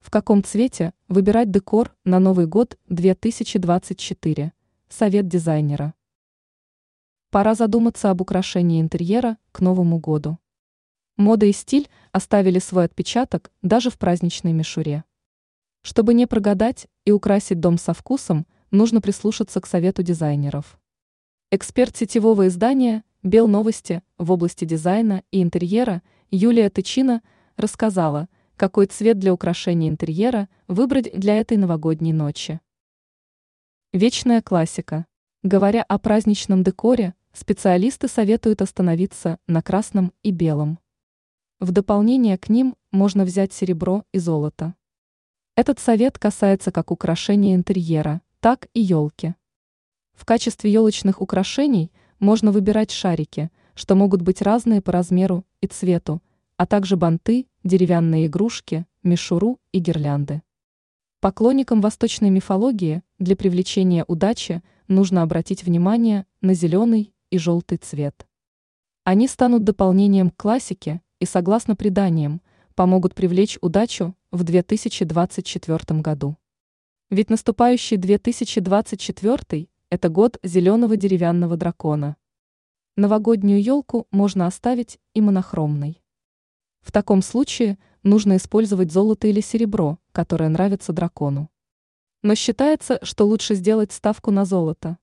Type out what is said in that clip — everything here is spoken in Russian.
В каком цвете выбирать декор на Новый год 2024? Совет дизайнера. Пора задуматься об украшении интерьера к Новому году. Мода и стиль оставили свой отпечаток даже в праздничной мишуре. Чтобы не прогадать и украсить дом со вкусом, нужно прислушаться к совету дизайнеров. Эксперт сетевого издания «Бел новости» в области дизайна и интерьера Юлия Тычина рассказала, какой цвет для украшения интерьера выбрать для этой новогодней ночи. Вечная классика. Говоря о праздничном декоре, специалисты советуют остановиться на красном и белом. В дополнение к ним можно взять серебро и золото. Этот совет касается как украшения интерьера, так и елки. В качестве елочных украшений можно выбирать шарики, что могут быть разные по размеру и цвету, а также банты, деревянные игрушки, мишуру и гирлянды. Поклонникам восточной мифологии для привлечения удачи нужно обратить внимание на зеленый и желтый цвет. Они станут дополнением к классике и, согласно преданиям, помогут привлечь удачу в 2024 году. Ведь наступающий 2024 – это год зеленого деревянного дракона. Новогоднюю елку можно оставить и монохромной. В таком случае нужно использовать золото или серебро, которое нравится дракону. Но считается, что лучше сделать ставку на золото.